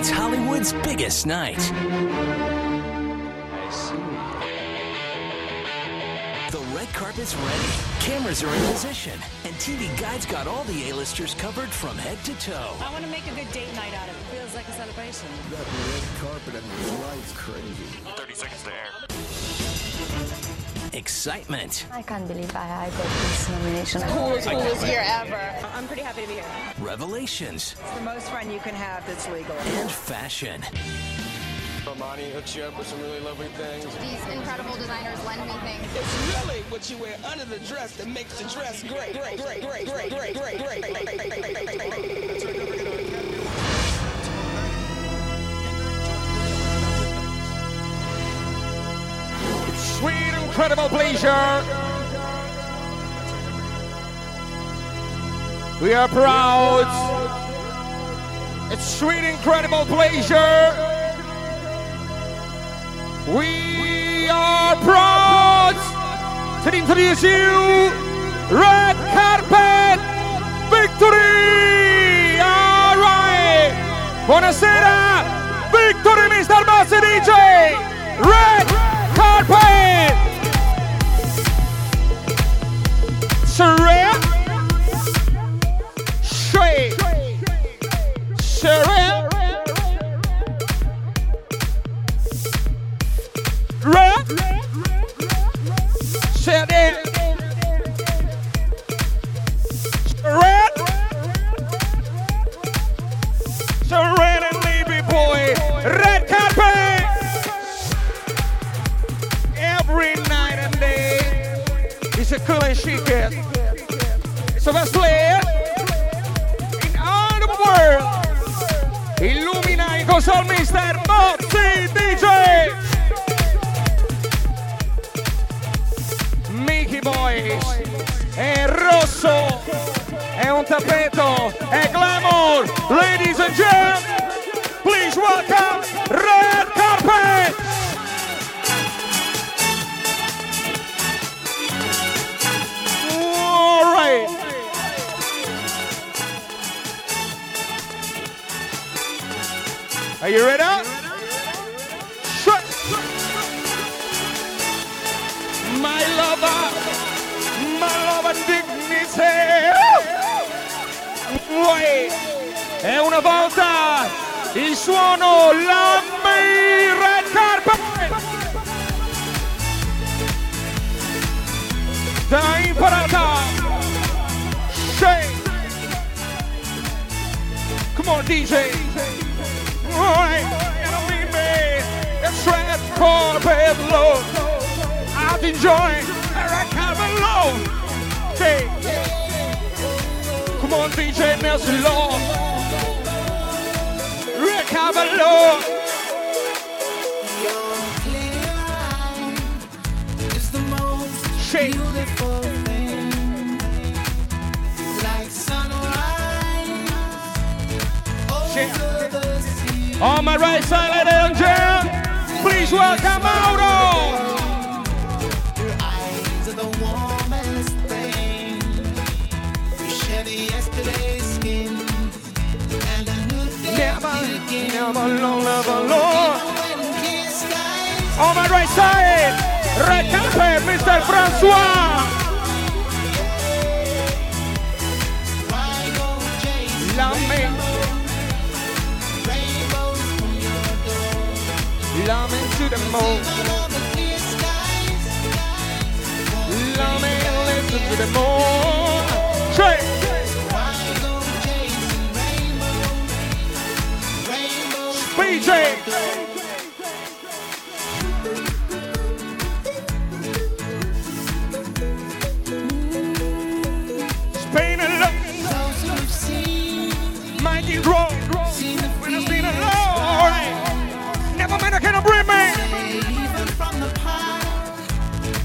It's Hollywood's biggest night. The red carpet's ready. Cameras are in position. And TV Guide's got all the A-listers covered from head to toe. I want to make a good date night out of it. Feels like a celebration. That red carpet and the lights crazy. 30 seconds to air. Excitement. I can't believe I, I got this nomination. Coolest, coolest year ever. I'm pretty happy to be here. Revelations. It's the most fun you can have that's legal. And fashion. Armani hooks you up with some really lovely things. These incredible designers lend me things. It's really what you wear under the dress that makes the dress great, great, great, great, great, great, great, great. great, great, great. Sweet, incredible pleasure. We are proud. It's sweet, incredible pleasure. We are proud to introduce you Red Carpet Victory! All right! Buonasera! Victory, Mr. Bassi DJ! Red Carpet! Surreal! Sharon. Run. Sharon. Sharon. Sharon and Levy Boy. Red carpet. Every night and day. It's a cool and she gets. On Mr. Moxie DJ. Mickey Boys, è rosso, è un tappeto, è glamour. Ladies and gentlemen, please welcome Red Carpet. You ready? Shut. My lover, my lover dignity. È una volta il suono, la Red Carpet. Da imparata. Shake. Come on, DJ. joy and lead me and transform me, Lord. I've enjoyed where I come alone. Hey. Come on, DJ Nelson, Lord. Recover, Lord. Shake. On my right side, ladies and gentlemen, please welcome Mauro. Never, never alone, never alone. On my right side, red carpet, Mr. Francois. Lame to the moon. Lame, listen to the moon. Straight. BJ.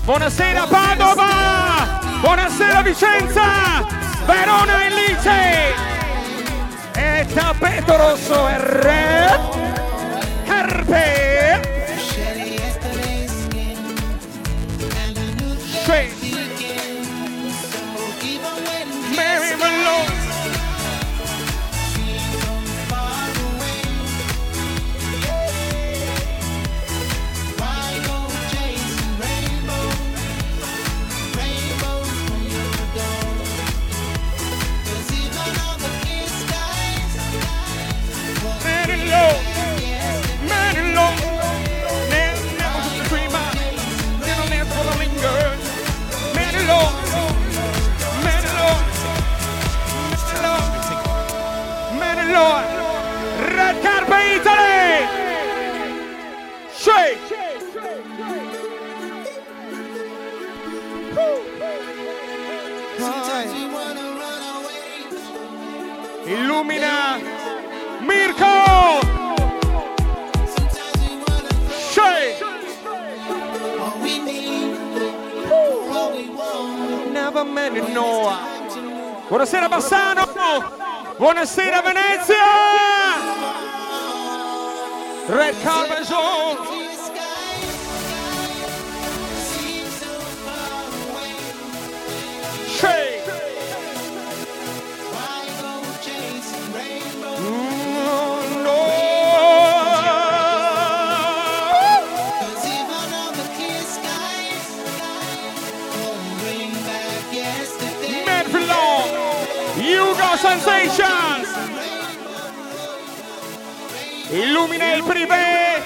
Buonasera Padova. Buonasera Vicenza. Verona e Lice. E tappeto rosso e red. Carpe. Straight. Buonasera Venezia! Red Carpet Zone! Shay! Mm, Illumina il privé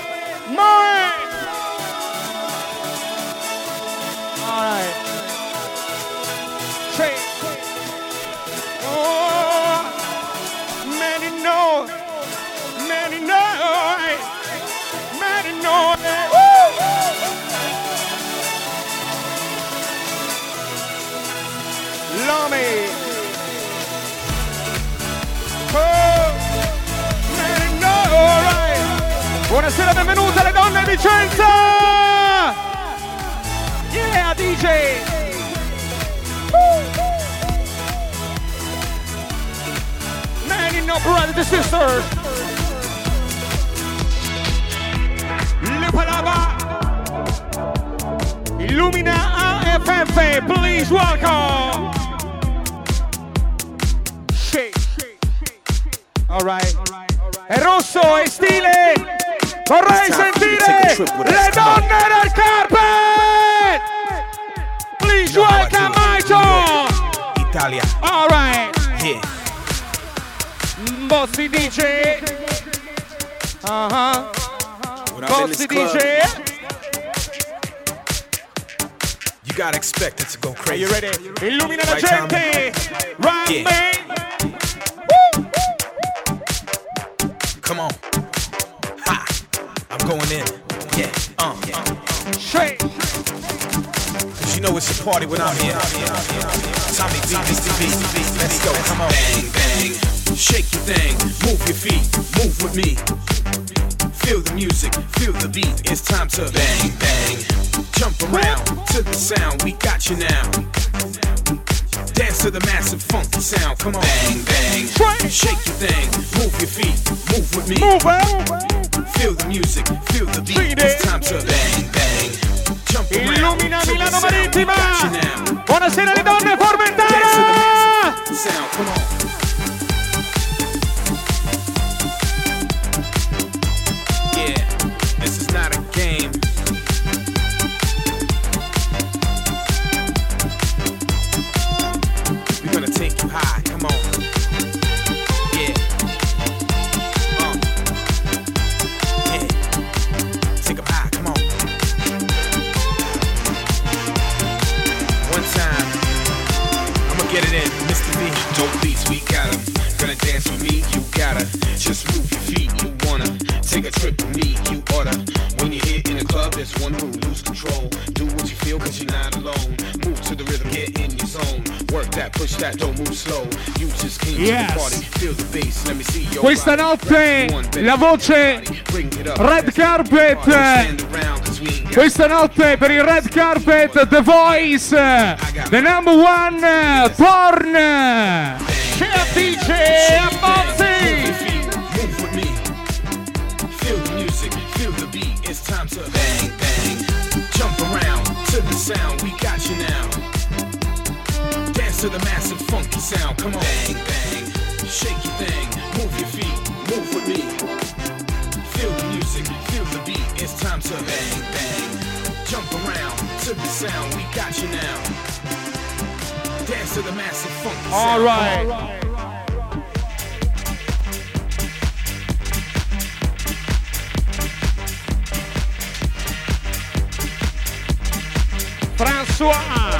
Moe. Alright Say Oh Many Many Many Lamy. Oh, Buonasera, benvenute alle donne di Vicenza! Yeah, DJ! Man, you know, brothers and sisters! Lipalaba! Illumina AFF, please welcome! Shake. All right. È rosso, è stile. Vorrei sentire le donne del carpet. Please welcome Maito. Italia, All right. yeah. Bossi dice. Uh-huh. Bossi dice. you gotta expect it to go Are crazy. you ready? Illumina la gente. Right, Yeah. man. Come on. Ha! I'm going in. Yeah. Uh. Shake. Cause you know it's a party when I'm here. Tommy B, Mr. B. Let's go. Come on. Bang, bang. Shake your thing. Move your feet. Move with me. Feel the music. Feel the beat. It's time to bang, bang. Jump around to the sound. We got you now. Dance to the massive funky sound. Come on. Bang, bang. Shake your thing. Move your feet. Move with me. Move it. Feel the music, feel the beat. It's time to bang, bang. Jump around Illumina Milano Marittima. got you now. Buonasera le donne Dance to the Formentana. massive sound. Come on. Dance with me, you gotta just move your feet. You wanna take a trip with me, you oughta. When you're here in the club, there's one rule, lose control. Do what you feel, cause you're not alone. Move to the rhythm, get in your zone. Work that, push that, don't move slow. You just came Yes. to the party, feel the bass, let me see your Questa notte la voce. Red Carpet. Questa notte per il red carpet The Voice The number one porn A DJ Abbozzi Move with me. Feel the music, feel the beat. It's time to bang, bang. Jump around to the sound. We got you now. Dance to the massive funky sound. Come on. Bang, bang. Shake your thing. Move your feet. Move with me. Feel the music, feel the beat. It's time to bang, bang. Jump around to the sound. We got you now. Dance to the massive funky sound. All right François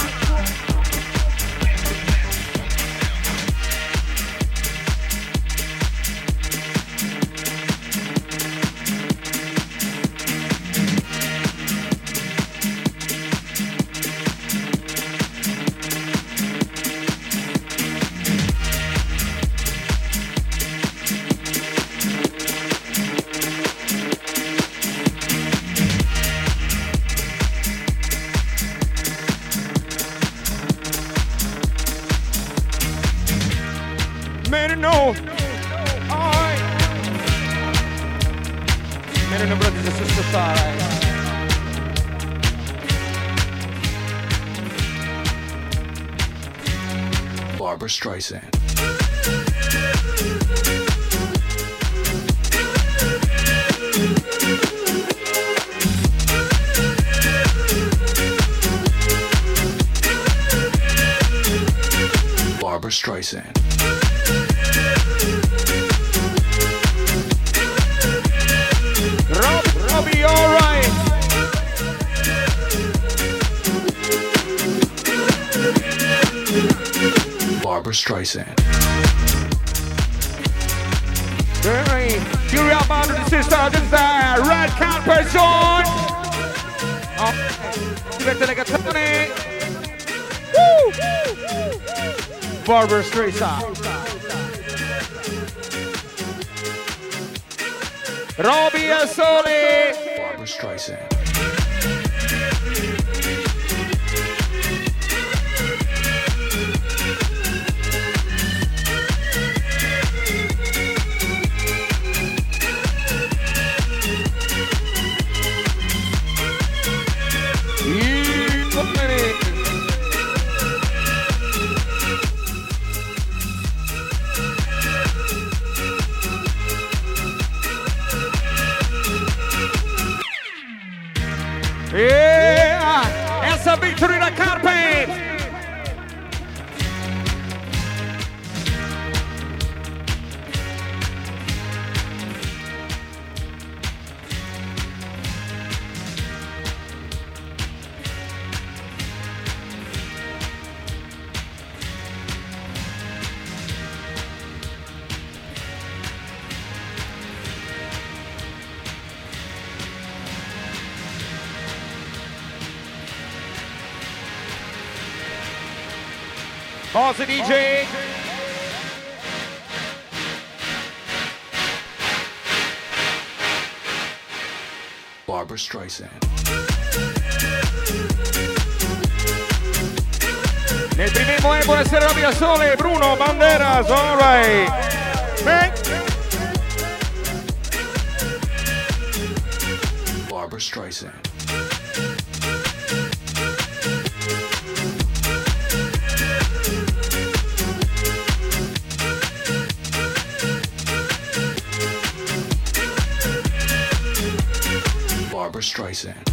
Streisand. Roby al sole. Cosa DJ? Barbara Streisand. Nel primo è buonasera Roby al sole, Bruno Banderas, alright. Barbara Streisand. Saying.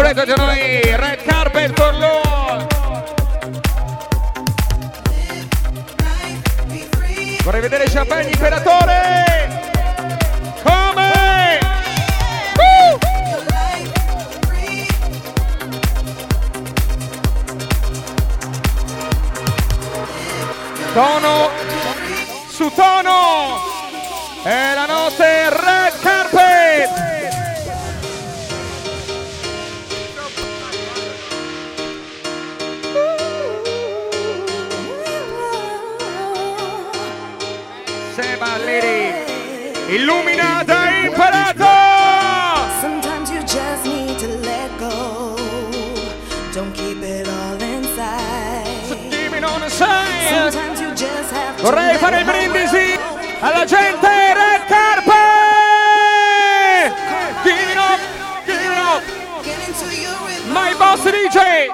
Impresa di noi, red carpet for loro. Vorrei vedere Champagne Imperatore! Come? Woo! Tono su tono! È la notte red carpet! Vorrei fare il brindisi alla gente red carpet! Give it up, give it up! My boss DJ!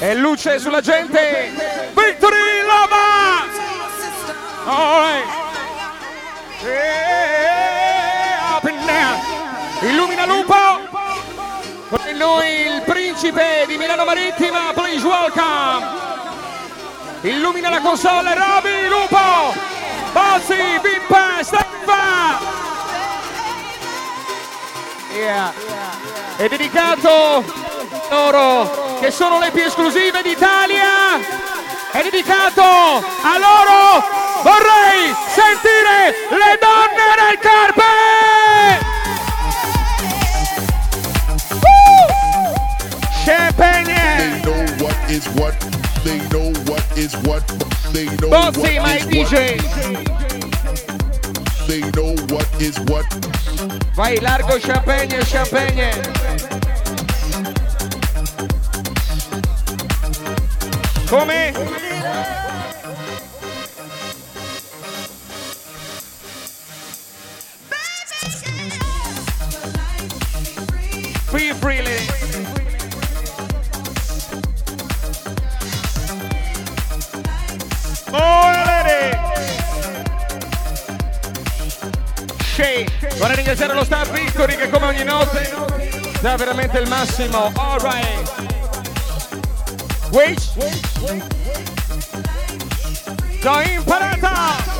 E luce sulla gente! Victory Lava! Alright! Illumina Lupo! Con noi il principe di Milano Marittima, please welcome! Illumina la console, Roby, Lupo, Bozzi, Vimpa, Steffa. Yeah. È dedicato loro che sono le più esclusive d'Italia. È dedicato a loro. Vorrei sentire le donne nel carpe. Champagne. They know what is what. They know what is what. They know what my is DJ. what. They know what is what. Vai largo champagne, champagne. Come? Vorrei ringraziare lo staff Victory che come ogni notte dà veramente il massimo. Alright. Wait. L'ho imparata.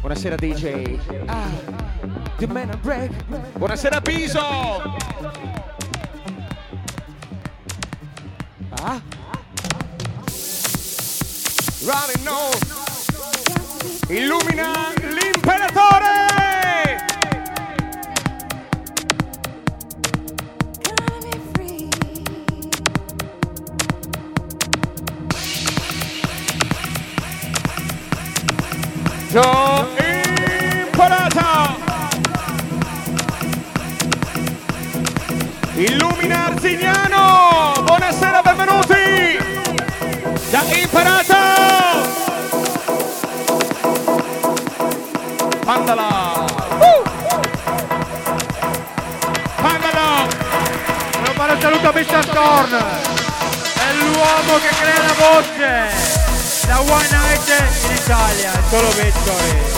Buonasera DJ. Ah, the man break. Buonasera Piso. Ah. Running no. Illumina territory.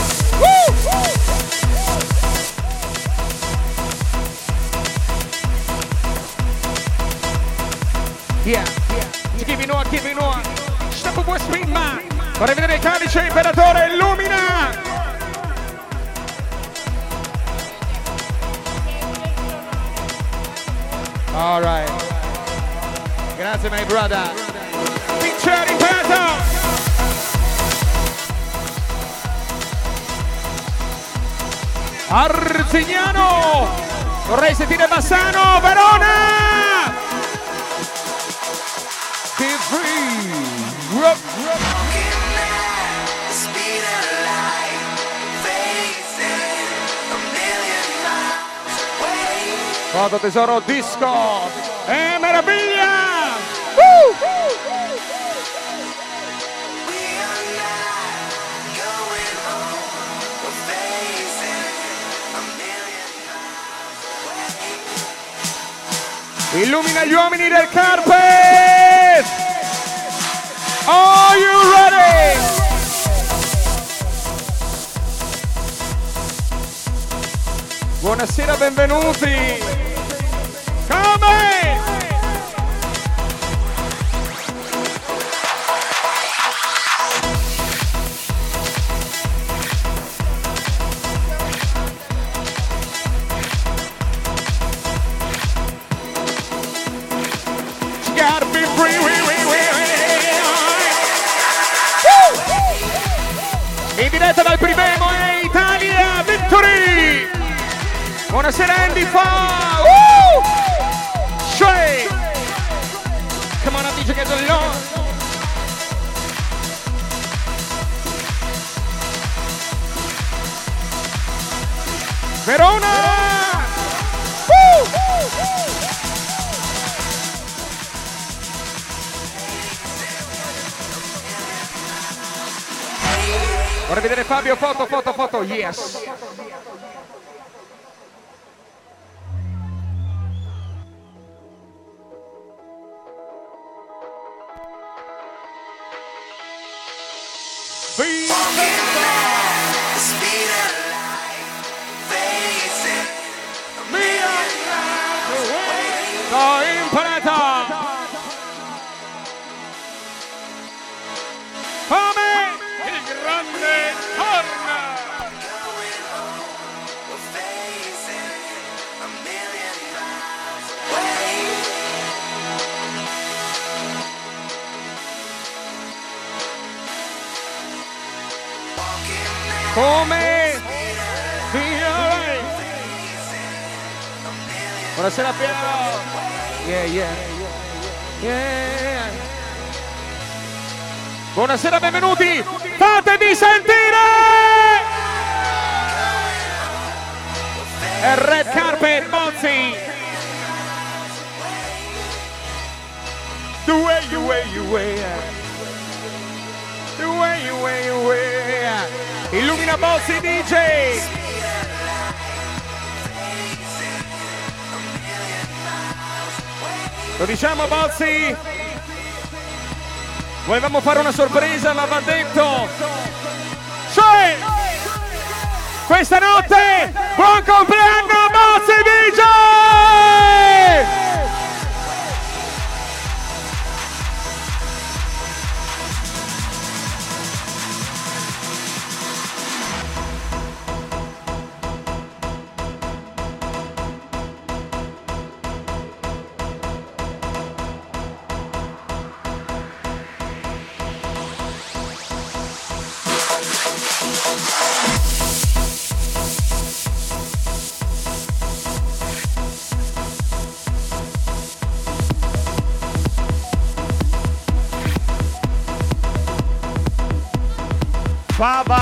Tesoro disco. E meraviglia. Woo! Illumina gli uomini del carpet! Are you ready? Buonasera, benvenuti! Arias. buonasera, benvenuti. Fatevi sentire! E red carpet, Mozzi. The way you way you way. The way you way you way. Illumina Mozzi DJ. Lo diciamo Bozzi, Volevamo fare una sorpresa, ma va detto. Sì! Questa notte, buon compleanno, Mozzi DJ! Bye bye.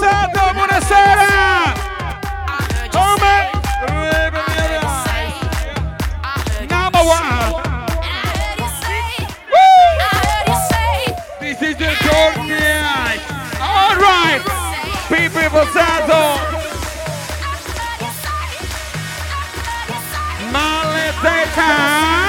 Santo, buonasera! Come? Number one. This is the third. All right. People for Santo. Maleteta.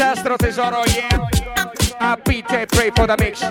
Castro Tesoro, yeah. I beat and pray for the mix.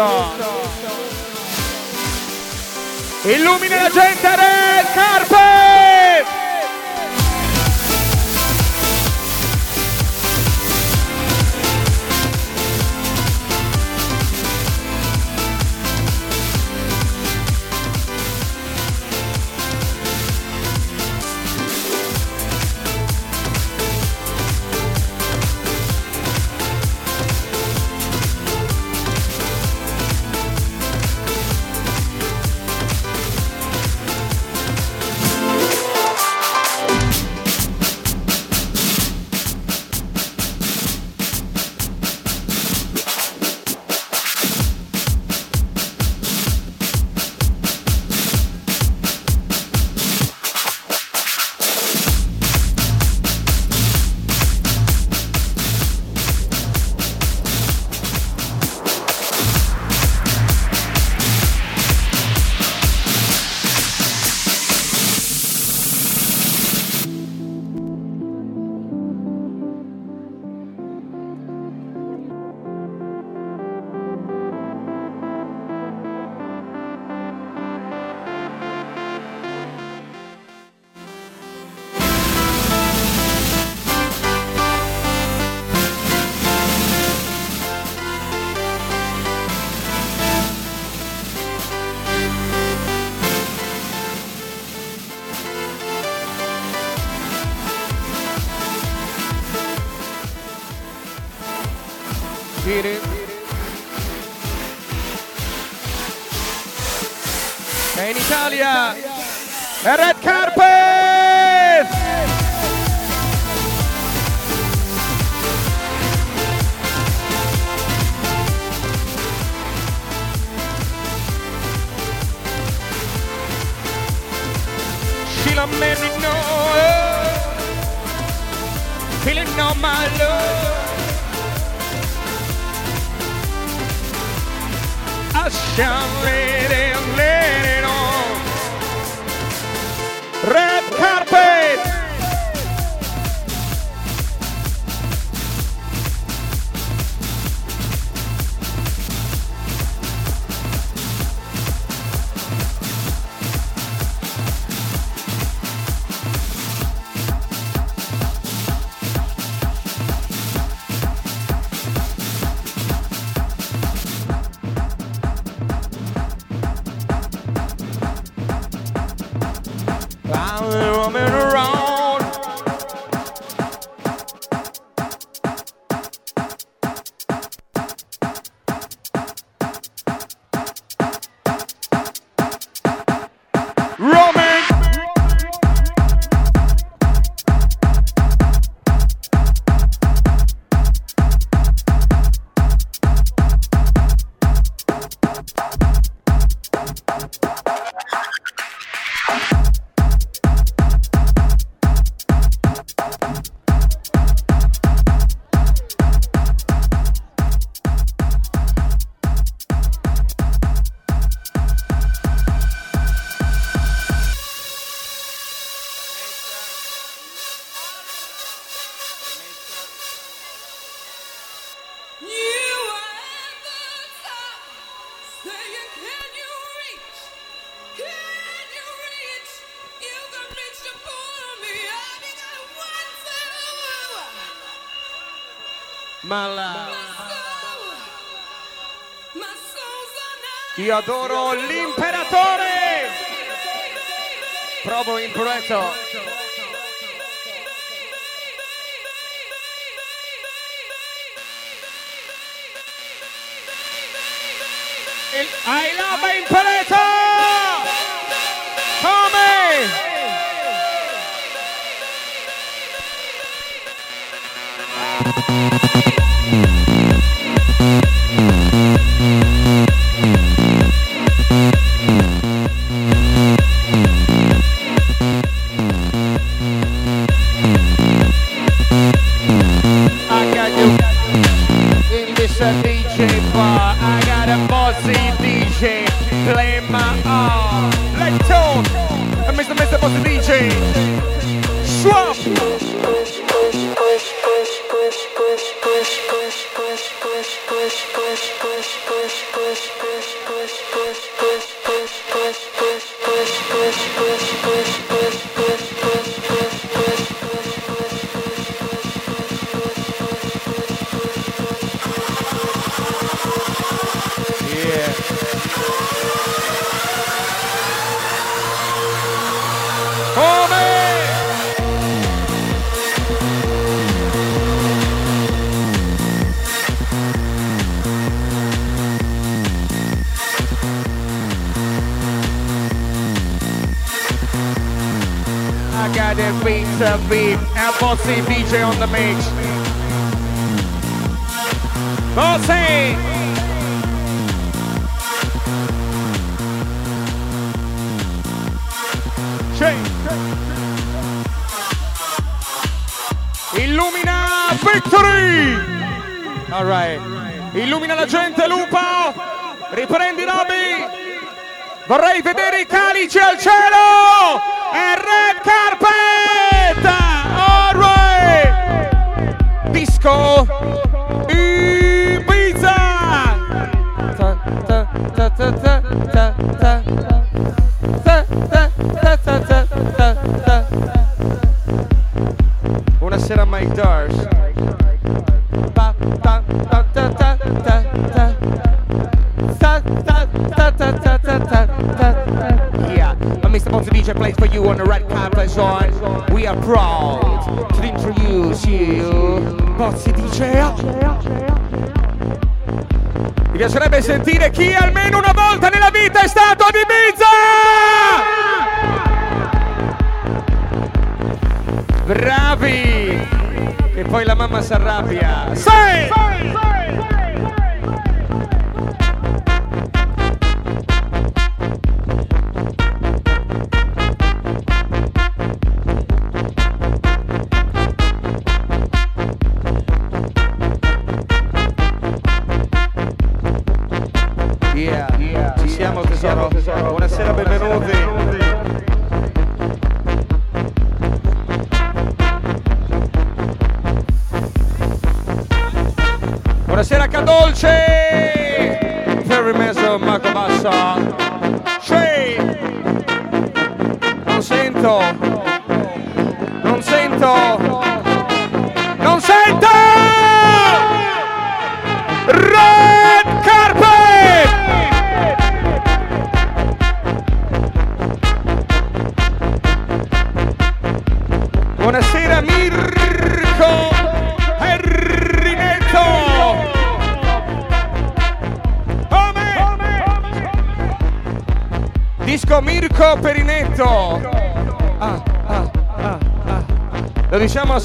Il Lucio. Illumina la gente, Mary, no. Feeling all my love. I shall let it, let it on. Red carpet. Balla. Io adoro l'imperatore. Provo in I love imperatore.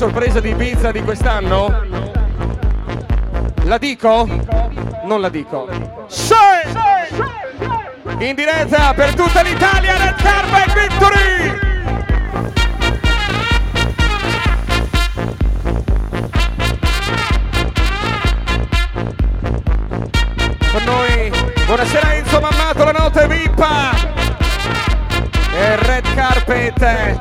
sorpresa di Ibiza di quest'anno? La dico? Non la dico. Sì! In diretta per tutta l'Italia nel Tarba Victory! Con noi, buonasera Enzo Mammato, la notte Vippa! E Red Carpet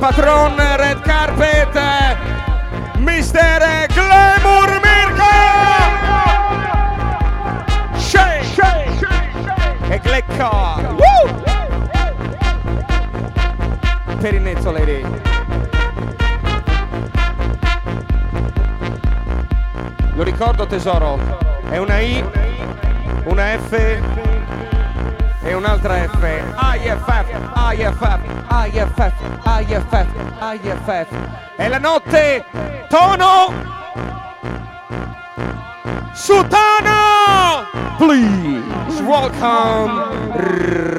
patron Red Carpet, Mr. Glamour Mirko! Shake! E Glecca! Woo! Perinezzo lady. Lo ricordo tesoro, è una I, una F e un'altra F. IFF, IFF, IFF, IFF, IFF. E la notte, tono, Sutano! Please, welcome.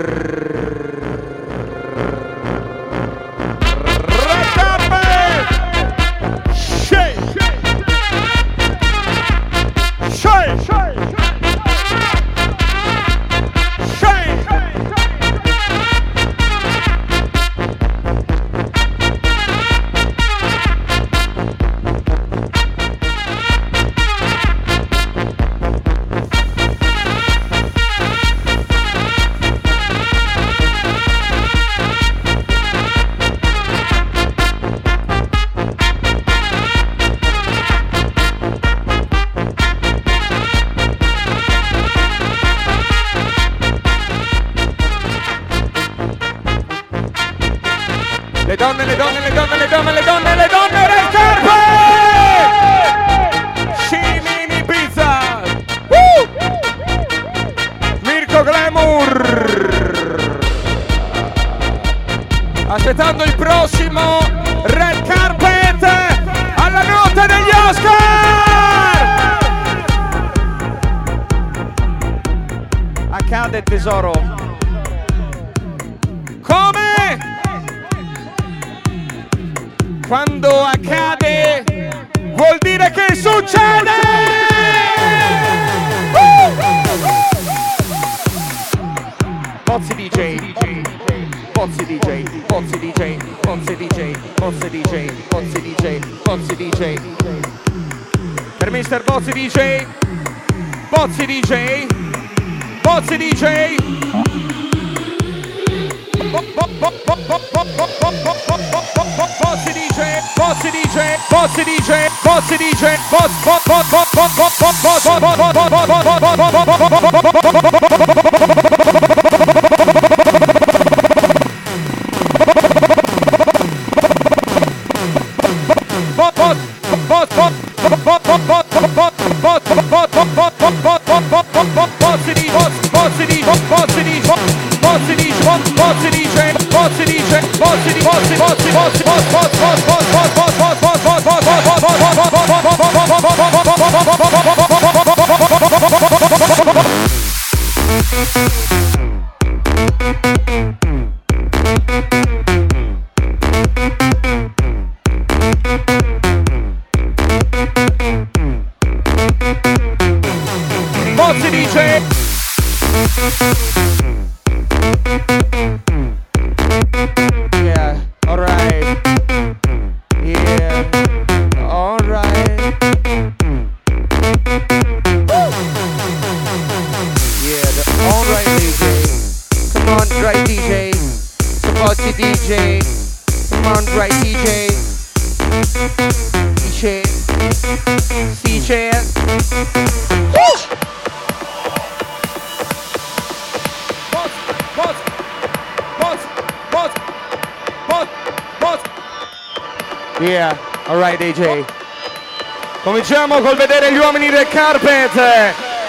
Cominciamo col vedere gli uomini del carpet.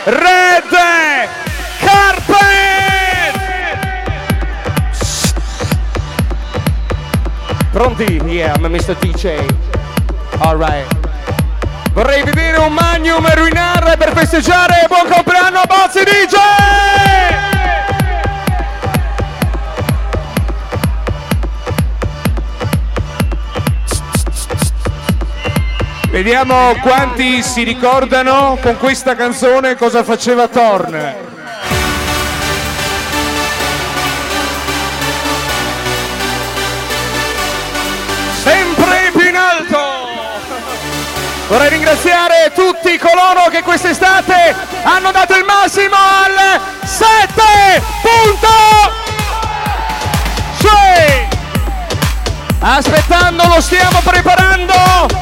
Red Carpet! Pronti? Yeah, I'm Mr. DJ. Alright. Vorrei vedere un magnum ruinare per festeggiare buon compleanno Bozzi DJ! Vediamo quanti si ricordano con questa canzone cosa faceva Thorn. Sempre più in alto! ringraziare tutti coloro che quest'estate hanno dato il massimo al 7 punto sì. Aspettando, lo stiamo preparando.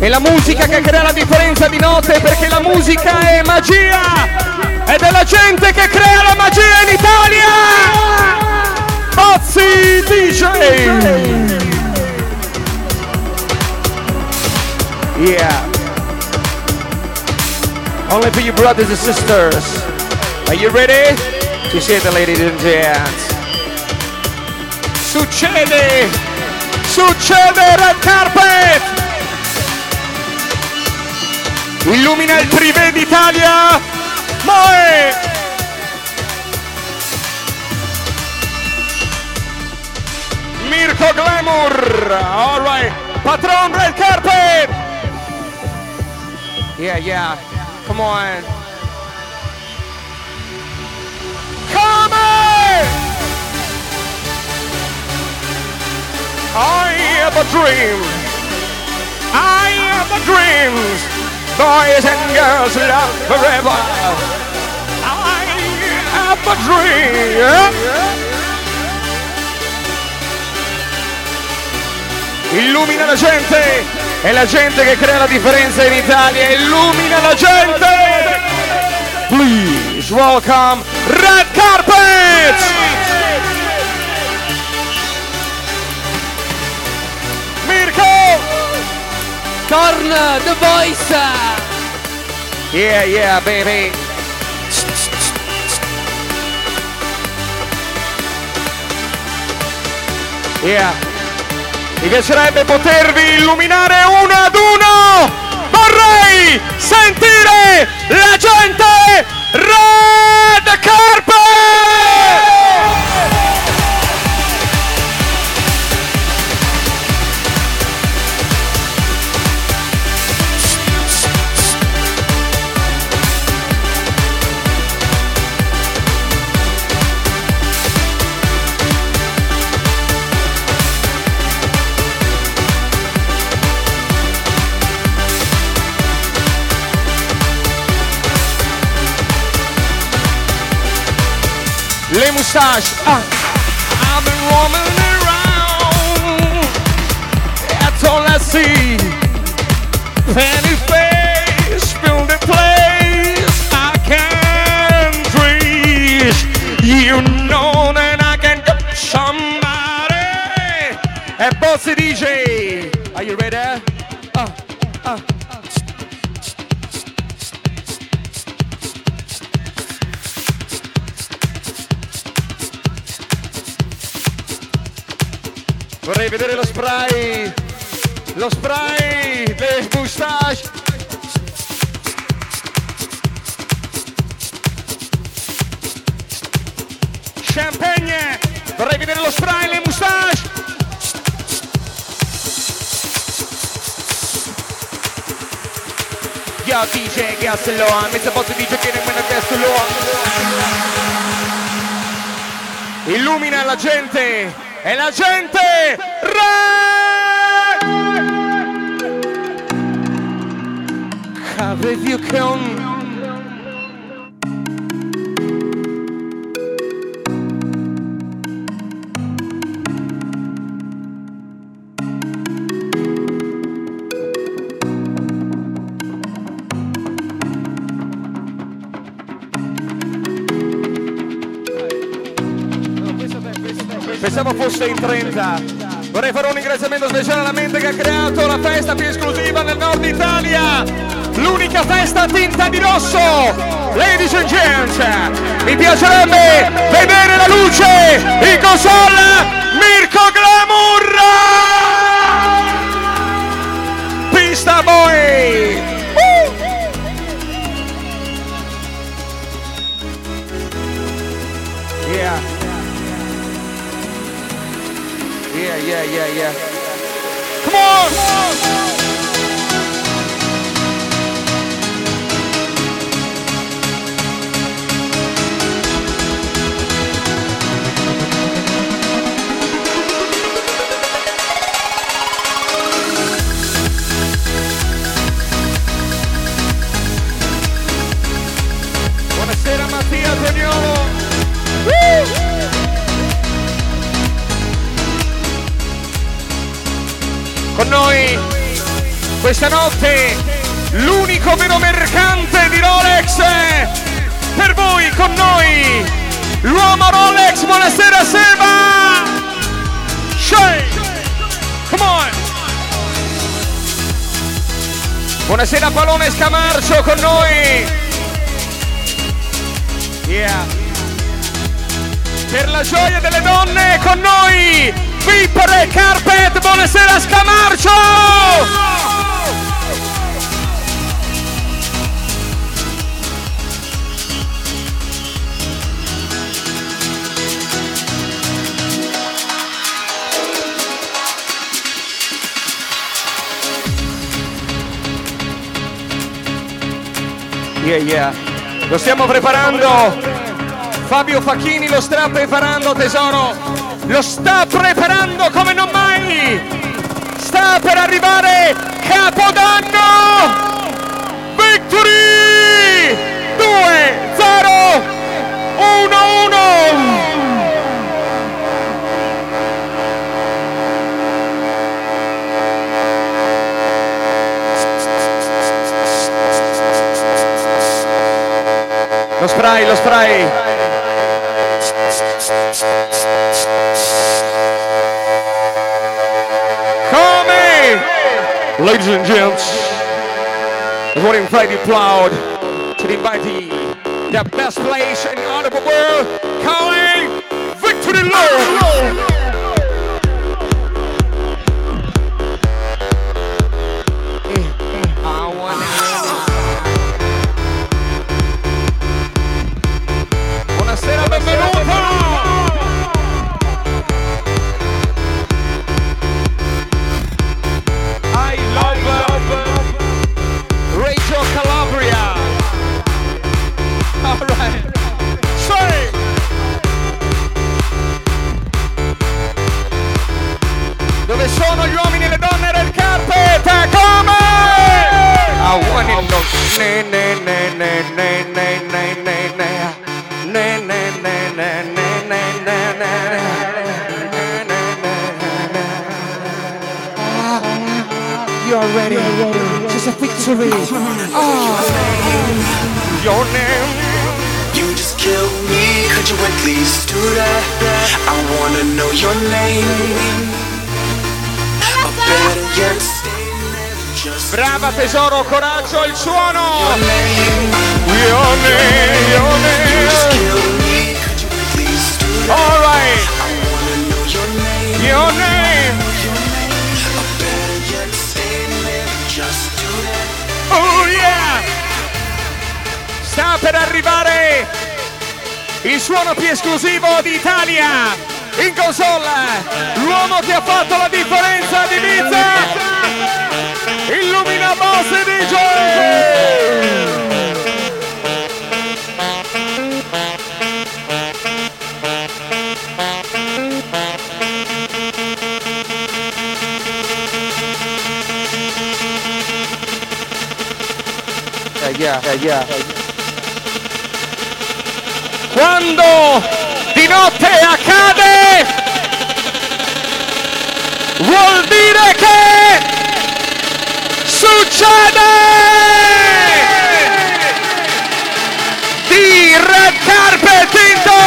È la musica che crea la differenza di notte perché la musica è magia. Ed è la gente che crea la magia in Italia. Pazzi DJ. Yeah. Only for you brothers and sisters. Are you ready? Ci siete ladies and gents. Succede! Succede Red Carpet! Illumina il privé d'Italia! Moe! Mirko Glamour! Alright! Patron Red Carpet! Yeah, yeah. Come on. Come on! I have a dream. I have a dream. Boys and girls love forever. I have a dream. Illumina la gente. È la gente che crea la differenza in Italia. Illumina la gente. Please welcome Red Carpet. Corn, The Voice! Yeah, yeah, baby. Yeah. Mi piacerebbe potervi illuminare uno ad uno. Vorrei sentire la gente Red Carpet! Les moustaches. Ah. I've been roaming around. That's all I see. Penny face, fill the place. I can't reach. You know that I can do somebody. And Bossy DJ. Are you ready? Vorrei vedere lo spray. Lo spray, le moustache. Champagne. Vorrei vedere lo spray, le moustache. Yo, DJ, gassalo on. Mr. Boss DJ, che ne me gassalo on. Illumina la gente e la gente re! Have you come? 6.30. Vorrei fare un ringraziamento speciale alla mente che ha creato la festa più esclusiva nel nord Italia. L'unica festa tinta di rosso. Ladies and gentlemen, mi piacerebbe vedere la luce, il console, Mirko Glamurra! Pista Boy! Yeah, yeah, yeah. Come on! Buonasera notte l'unico vero mercante di Rolex. Per voi con noi l'uomo Rolex. Buonasera Seba. Shay. Come on. Buonasera Palone Scamarcio con noi. Yeah. Per la gioia delle donne con noi, VIP Red Carpet, buonasera Scamarcio! Yeah, yeah. Lo stiamo preparando. Fabio Facchini lo sta preparando, tesoro. Lo sta preparando come non mai. Sta per arrivare Capodanno. Victory! los trae. Come! Ladies and gents, good morning, you, Cloud. To invite the best place in all of the world, calling Victory Low! Victory. Oh. Your name. You just killed me, could you at least do that? I wanna know your name. Or better yet, stay just Brava tesoro, coraggio, il suono. your name. Your name, your You just name. killed me, per arrivare il suono più esclusivo d'Italia in console, l'uomo che ha fatto la differenza di Ibiza, Illumina Boss DJ! Yeah, yeah, yeah. Quando di notte accade, vuol dire che succede! Di red carpet into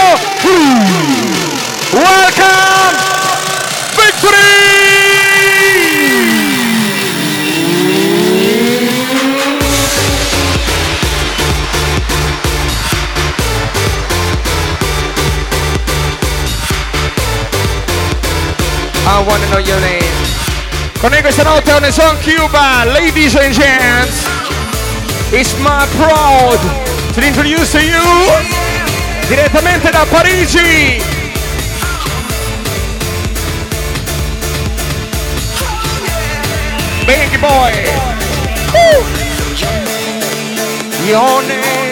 wanna know your name. Con questa notte on the own Cuba, ladies and gents. It's my proud to introduce to you direttamente da Parigi. Big boy. Woo. Your name.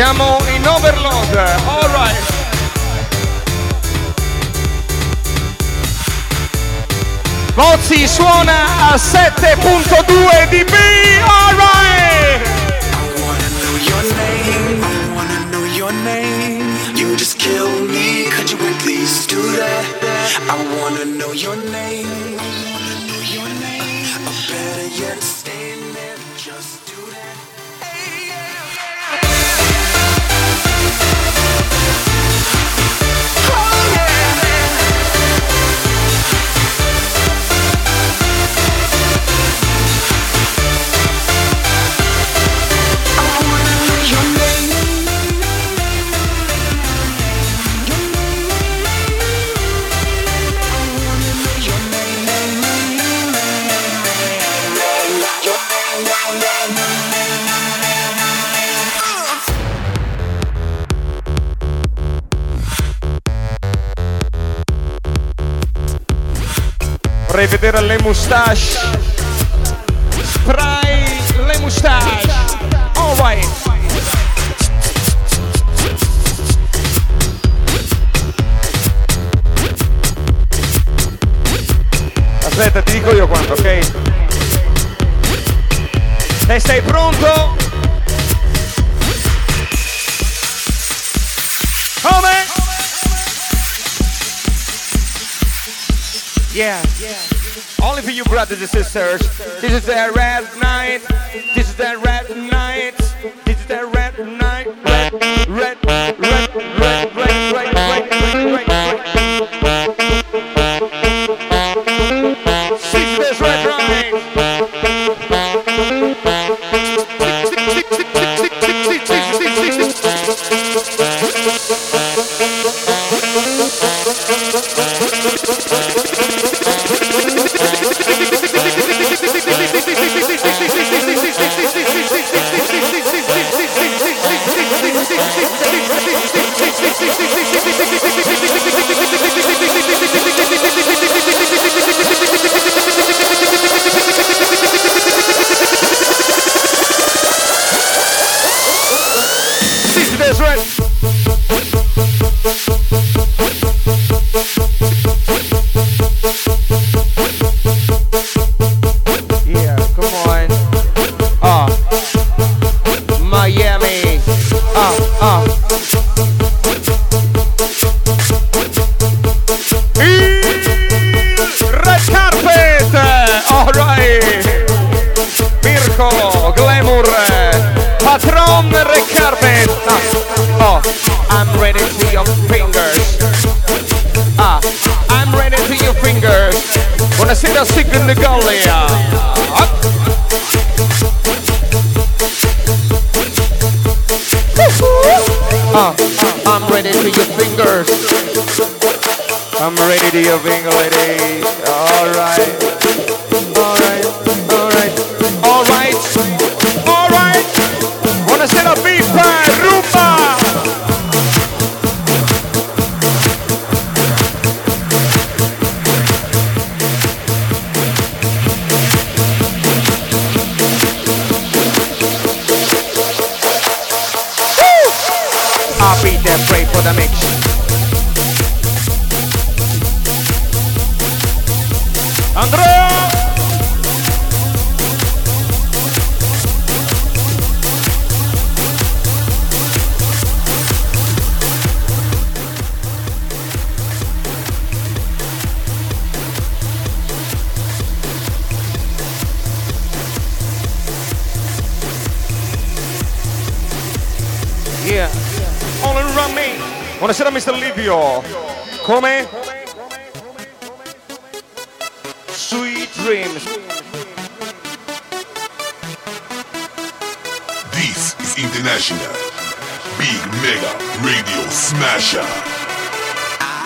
Siamo in overload. Alright. Mozzi suona a 7.2 dB. Alright. your name. I wanna know your name. You just kill me. Could you at least do that? I wanna know your name. Vedere le moustache. Spray le moustache. Alright. Aspetta, ti dico io quanto, ok? E sei pronto? Brothers and sisters. This is the red night. This is the red night.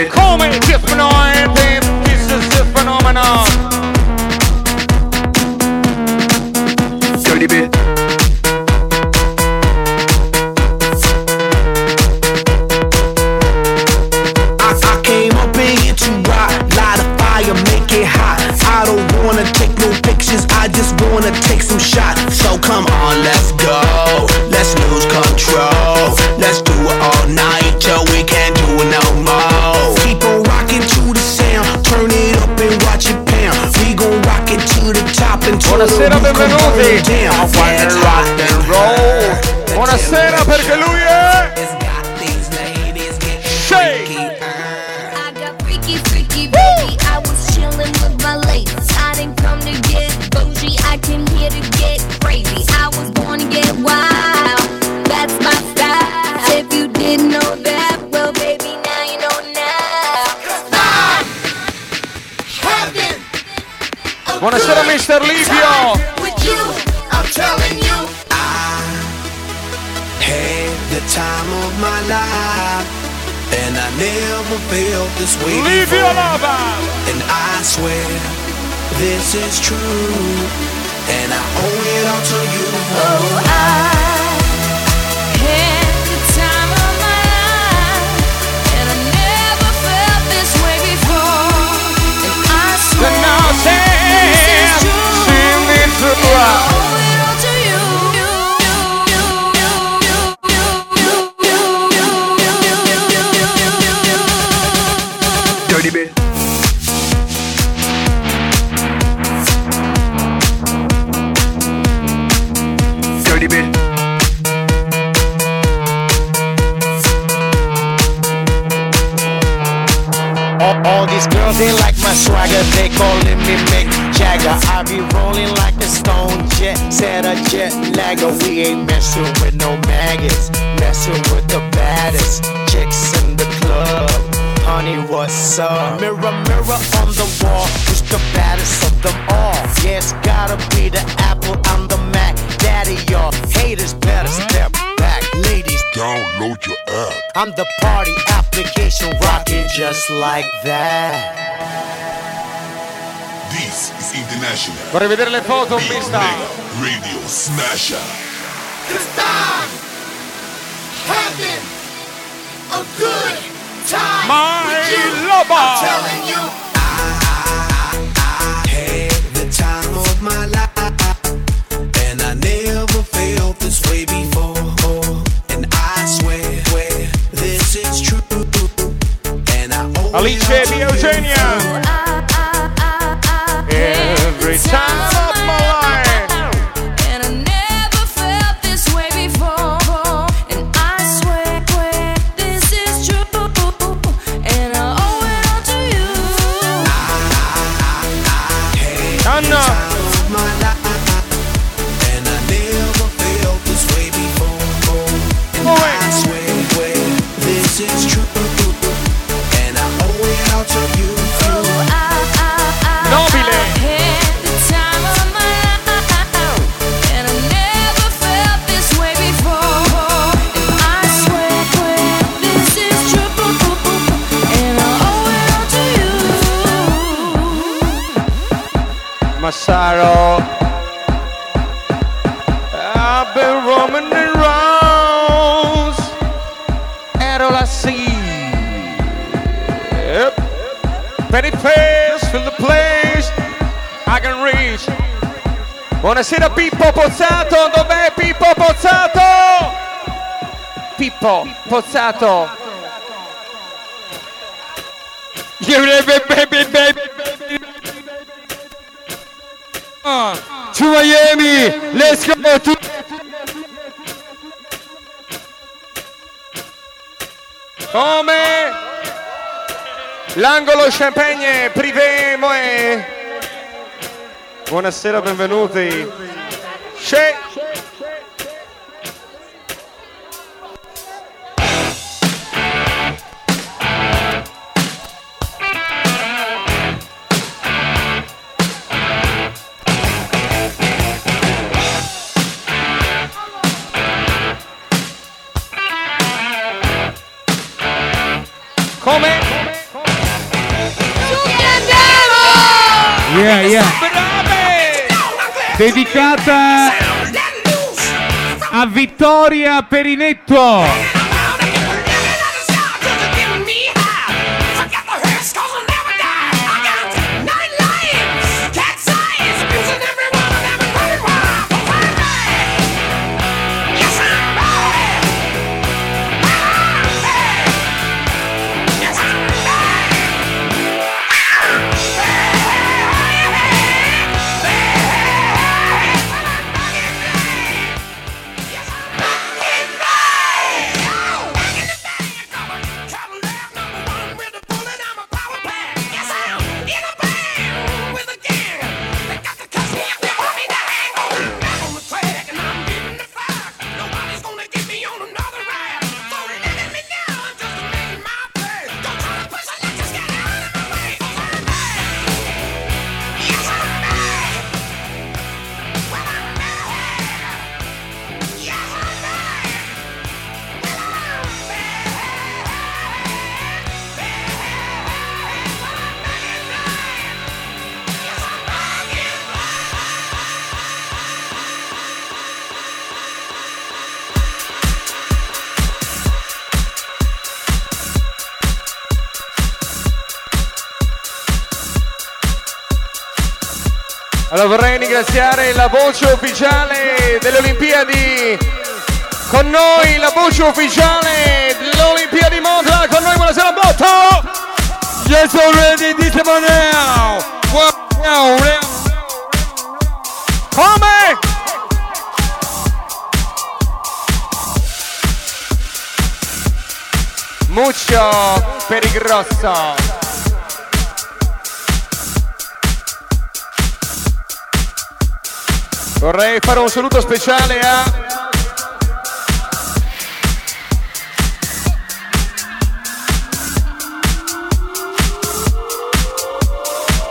Dirty bit. Come different, babe. This is the phenomenon. Dirty bit. I, I came up light a fire, make it hot. I don't wanna take no pictures, I just wanna take some shots. So come on, let's go, let's lose control. damn, I wonder this way Livio before. Lava. And I swear this is true, and I owe it all to you. Oh, I Bit. All, these girls, they like my swagger, they calling me Mick Jagger. I be rolling like a stone jet, set a jet lagger. We ain't messing with no maggots, messing with the baddest chicks in the club. Honey, what's up? Mirror, mirror on the wall, who's the baddest of them all? Yes, gotta be the Apple, I'm the Mac. Daddy, y'all haters better step back. Ladies, Download your app. I'm the party application rocking just like that. This is International. Vorrei vedere le foto, Big mista. Mega Radio Smasher. Having a good time. My with you. lover. I'm telling you. Alicia Di Eugenia. Every time Massaro. I've been roaming the rounds. At all I see. Yep. Petty face, fill the place. I can reach. Buonasera Pippo Pozzato, dov'è Pippo Pozzato? Pippo Pozzato. You live it, baby, baby. To Miami, let's go to Come? L'angolo Champagne Privé Moe. Buonasera, benvenuti. C'è Dedicata a Vittoria Perinetto. Ringraziare la voce ufficiale delle Olimpiadi. Con noi la voce ufficiale delle Olimpiadi Monza. Con noi buonasera Botto. Yes already this now. Wow. Come? Muccio per il grosso. Vorrei fare un saluto speciale a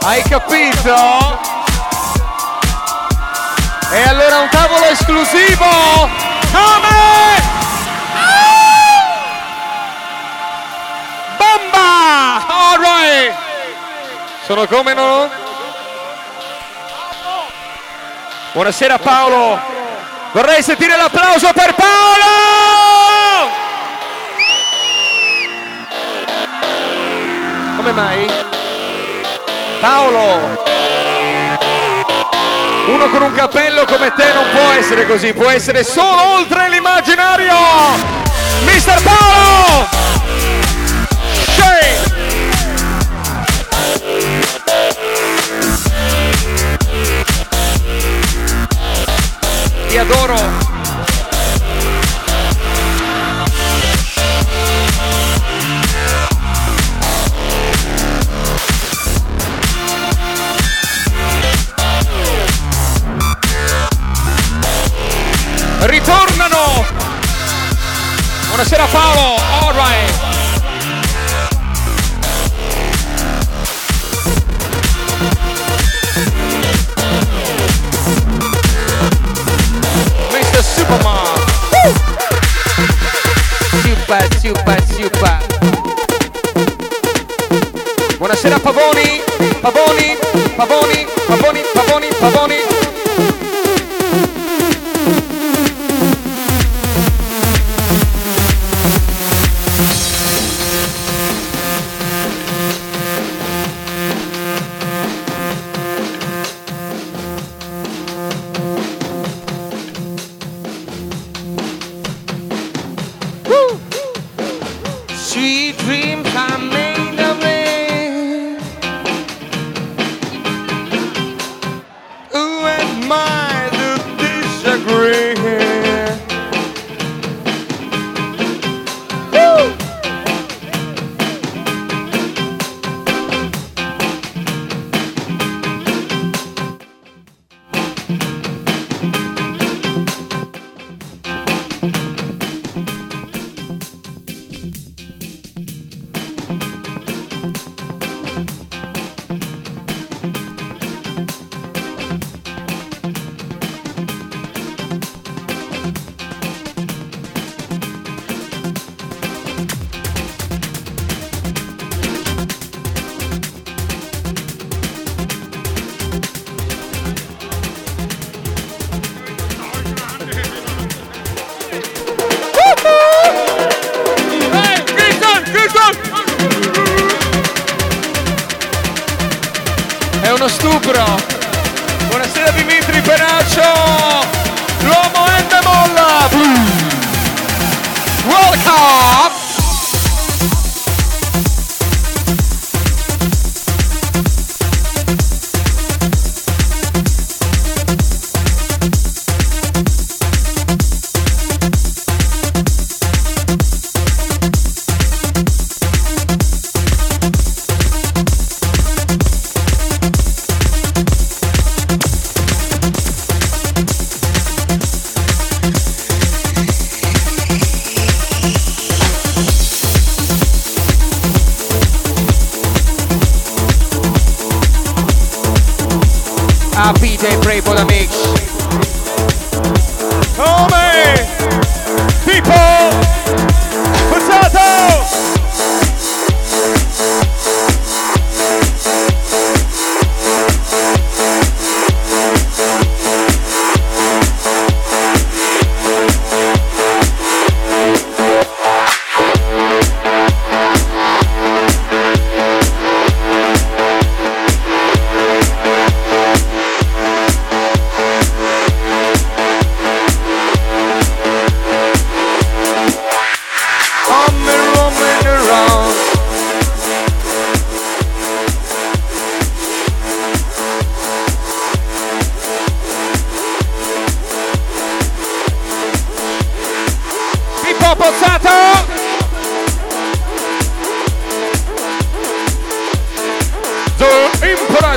Hai capito? E allora un tavolo esclusivo! Come? Bomba! Alright! Sono come no? Buonasera Paolo. Vorrei sentire l'applauso per Paolo! Come mai? Paolo! Uno con un cappello come te non può essere così, può essere solo oltre l'immaginario! Mister Paolo! Adoro! Ritornano! Buonasera Paolo, alright! Buonasera Pavoni, Pavoni, Pavoni, Pavoni, Pavoni, Pavoni.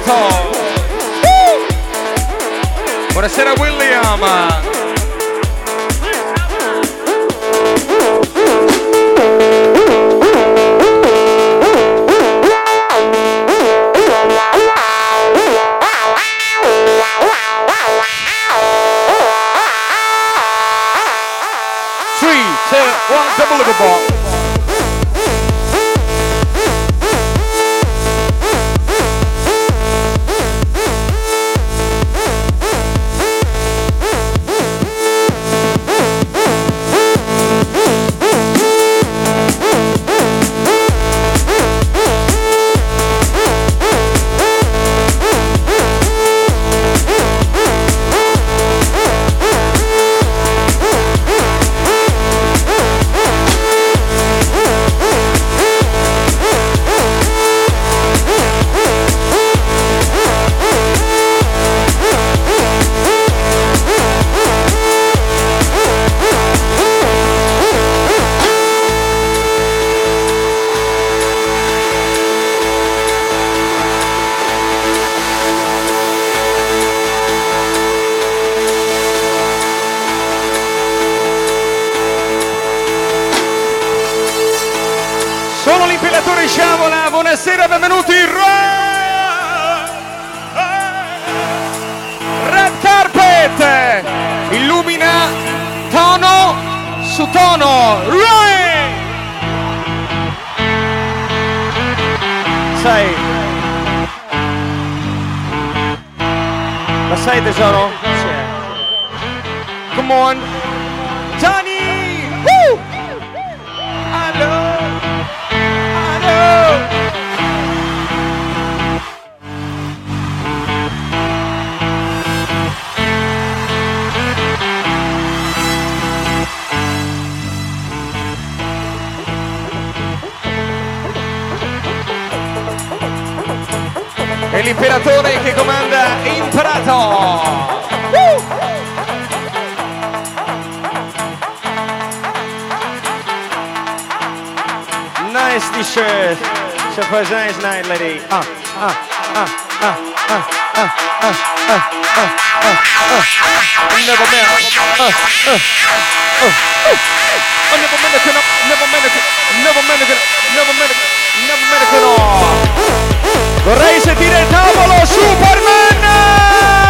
Roberto. Buonasera William. Woo! Nice t-shirt. Surprise nice night, lady. Ah, ah, ah, ah, ah, ah, ah, ah, ah, ah, ah. Never met. Uh, uh, uh, uh. I never met a kid. Never met a kid. Never met a kid. Never met a kid. Never met a kid. Corre y se tira el tábolo, Superman.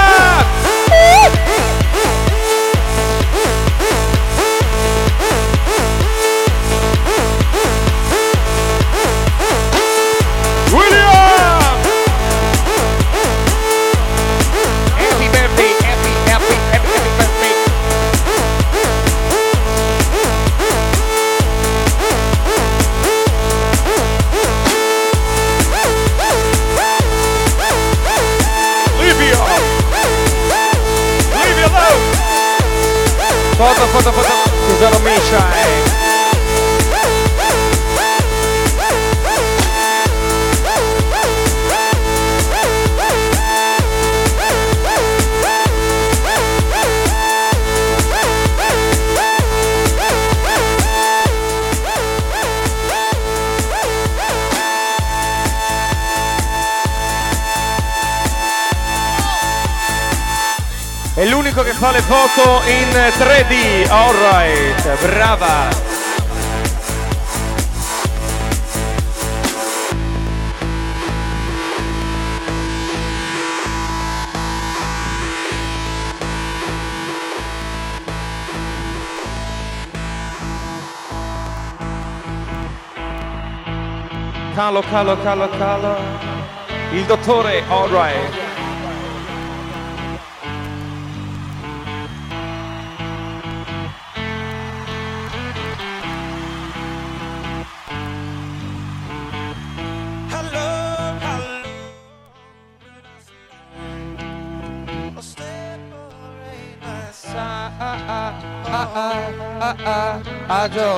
L'unico che fa le foto in 3D. Alright, brava. Calo, calo, calo, calo. Il dottore, alright. 那就